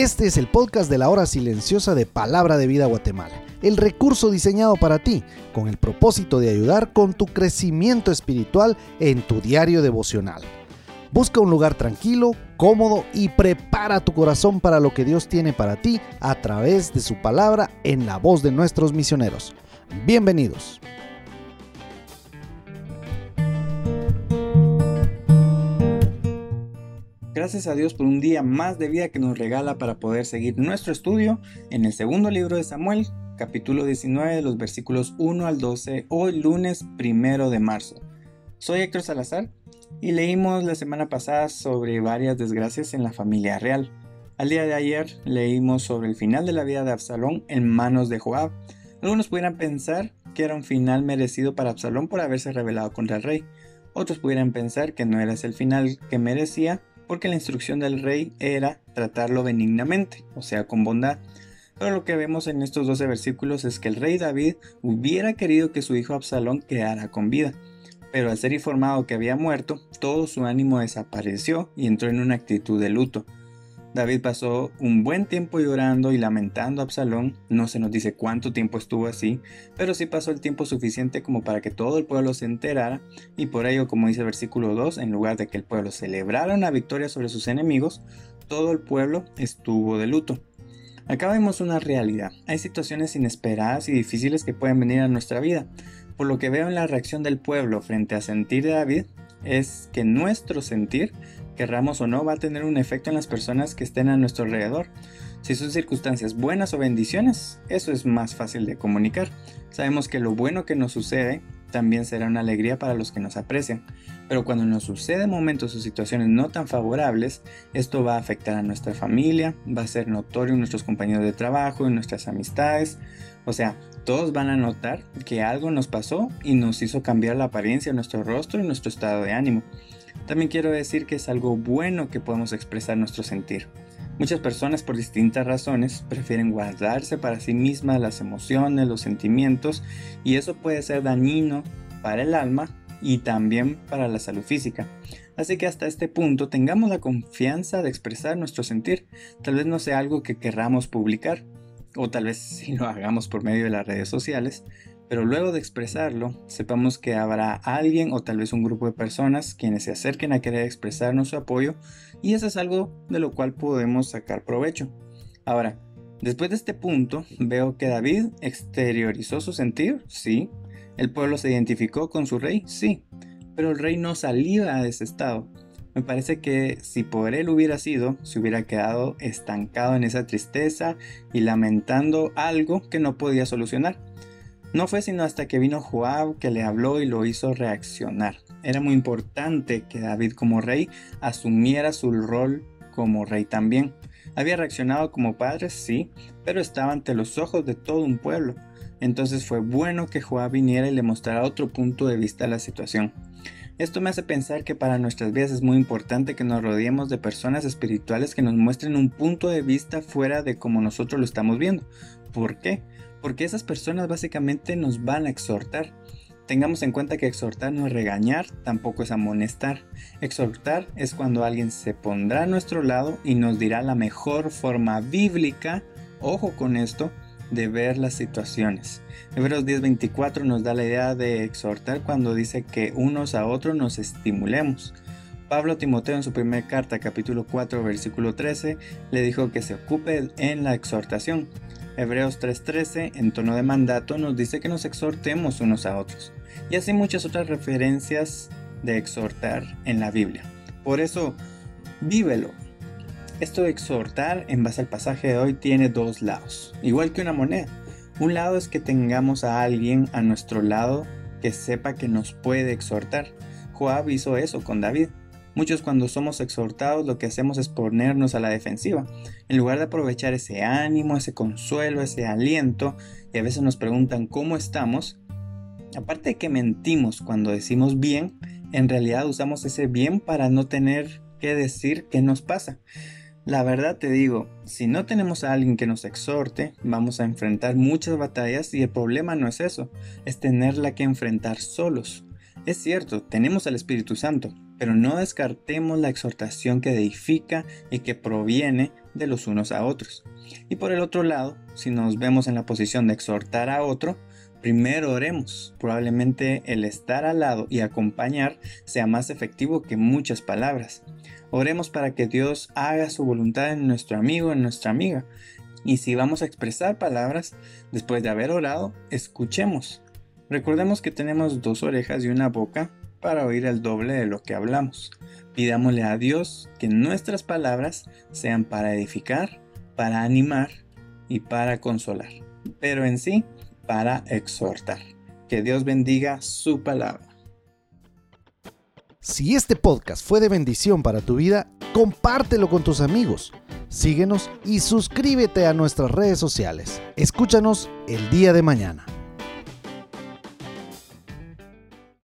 Este es el podcast de la hora silenciosa de Palabra de Vida Guatemala, el recurso diseñado para ti con el propósito de ayudar con tu crecimiento espiritual en tu diario devocional. Busca un lugar tranquilo, cómodo y prepara tu corazón para lo que Dios tiene para ti a través de su palabra en la voz de nuestros misioneros. Bienvenidos. Gracias a Dios por un día más de vida que nos regala para poder seguir nuestro estudio en el segundo libro de Samuel, capítulo 19, de los versículos 1 al 12, hoy lunes primero de marzo. Soy Héctor Salazar y leímos la semana pasada sobre varias desgracias en la familia real. Al día de ayer leímos sobre el final de la vida de Absalón en manos de Joab. Algunos pudieran pensar que era un final merecido para Absalón por haberse rebelado contra el rey. Otros pudieran pensar que no era el final que merecía porque la instrucción del rey era tratarlo benignamente, o sea, con bondad. Pero lo que vemos en estos 12 versículos es que el rey David hubiera querido que su hijo Absalón quedara con vida, pero al ser informado que había muerto, todo su ánimo desapareció y entró en una actitud de luto. David pasó un buen tiempo llorando y lamentando a Absalón, no se nos dice cuánto tiempo estuvo así, pero sí pasó el tiempo suficiente como para que todo el pueblo se enterara, y por ello, como dice el versículo 2, en lugar de que el pueblo celebrara una victoria sobre sus enemigos, todo el pueblo estuvo de luto. Acá vemos una realidad, hay situaciones inesperadas y difíciles que pueden venir a nuestra vida, por lo que veo en la reacción del pueblo frente a sentir de David, es que nuestro sentir querramos o no, va a tener un efecto en las personas que estén a nuestro alrededor. Si son circunstancias buenas o bendiciones, eso es más fácil de comunicar. Sabemos que lo bueno que nos sucede también será una alegría para los que nos aprecian. Pero cuando nos suceden momentos o situaciones no tan favorables, esto va a afectar a nuestra familia, va a ser notorio en nuestros compañeros de trabajo, en nuestras amistades. O sea, todos van a notar que algo nos pasó y nos hizo cambiar la apariencia nuestro rostro y nuestro estado de ánimo. También quiero decir que es algo bueno que podemos expresar nuestro sentir. Muchas personas por distintas razones prefieren guardarse para sí mismas las emociones, los sentimientos y eso puede ser dañino para el alma y también para la salud física. Así que hasta este punto tengamos la confianza de expresar nuestro sentir. Tal vez no sea algo que querramos publicar, o tal vez si lo hagamos por medio de las redes sociales, pero luego de expresarlo, sepamos que habrá alguien o tal vez un grupo de personas quienes se acerquen a querer expresarnos su apoyo y eso es algo de lo cual podemos sacar provecho. Ahora, después de este punto, veo que David exteriorizó su sentir, sí. El pueblo se identificó con su rey, sí. Pero el rey no salía de ese estado. Me parece que si por él hubiera sido, se hubiera quedado estancado en esa tristeza y lamentando algo que no podía solucionar. No fue sino hasta que vino Joab que le habló y lo hizo reaccionar. Era muy importante que David como rey asumiera su rol como rey también. Había reaccionado como padre, sí, pero estaba ante los ojos de todo un pueblo. Entonces fue bueno que Joab viniera y le mostrara otro punto de vista a la situación. Esto me hace pensar que para nuestras vidas es muy importante que nos rodeemos de personas espirituales que nos muestren un punto de vista fuera de como nosotros lo estamos viendo. ¿Por qué? Porque esas personas básicamente nos van a exhortar. Tengamos en cuenta que exhortar no es regañar, tampoco es amonestar. Exhortar es cuando alguien se pondrá a nuestro lado y nos dirá la mejor forma bíblica, ojo con esto, de ver las situaciones. Hebreos 10:24 nos da la idea de exhortar cuando dice que unos a otros nos estimulemos. Pablo Timoteo en su primera carta, capítulo 4, versículo 13, le dijo que se ocupe en la exhortación. Hebreos 3:13, en tono de mandato, nos dice que nos exhortemos unos a otros. Y así muchas otras referencias de exhortar en la Biblia. Por eso, vívelo. Esto de exhortar en base al pasaje de hoy tiene dos lados, igual que una moneda. Un lado es que tengamos a alguien a nuestro lado que sepa que nos puede exhortar. Joab hizo eso con David. Muchos cuando somos exhortados lo que hacemos es ponernos a la defensiva, en lugar de aprovechar ese ánimo, ese consuelo, ese aliento, y a veces nos preguntan cómo estamos, aparte de que mentimos cuando decimos bien, en realidad usamos ese bien para no tener que decir qué nos pasa. La verdad te digo, si no tenemos a alguien que nos exhorte, vamos a enfrentar muchas batallas y el problema no es eso, es tenerla que enfrentar solos. Es cierto, tenemos al Espíritu Santo, pero no descartemos la exhortación que edifica y que proviene de los unos a otros. Y por el otro lado, si nos vemos en la posición de exhortar a otro, primero oremos. Probablemente el estar al lado y acompañar sea más efectivo que muchas palabras. Oremos para que Dios haga su voluntad en nuestro amigo, en nuestra amiga. Y si vamos a expresar palabras, después de haber orado, escuchemos. Recordemos que tenemos dos orejas y una boca para oír el doble de lo que hablamos. Pidámosle a Dios que nuestras palabras sean para edificar, para animar y para consolar, pero en sí para exhortar. Que Dios bendiga su palabra. Si este podcast fue de bendición para tu vida, compártelo con tus amigos. Síguenos y suscríbete a nuestras redes sociales. Escúchanos el día de mañana.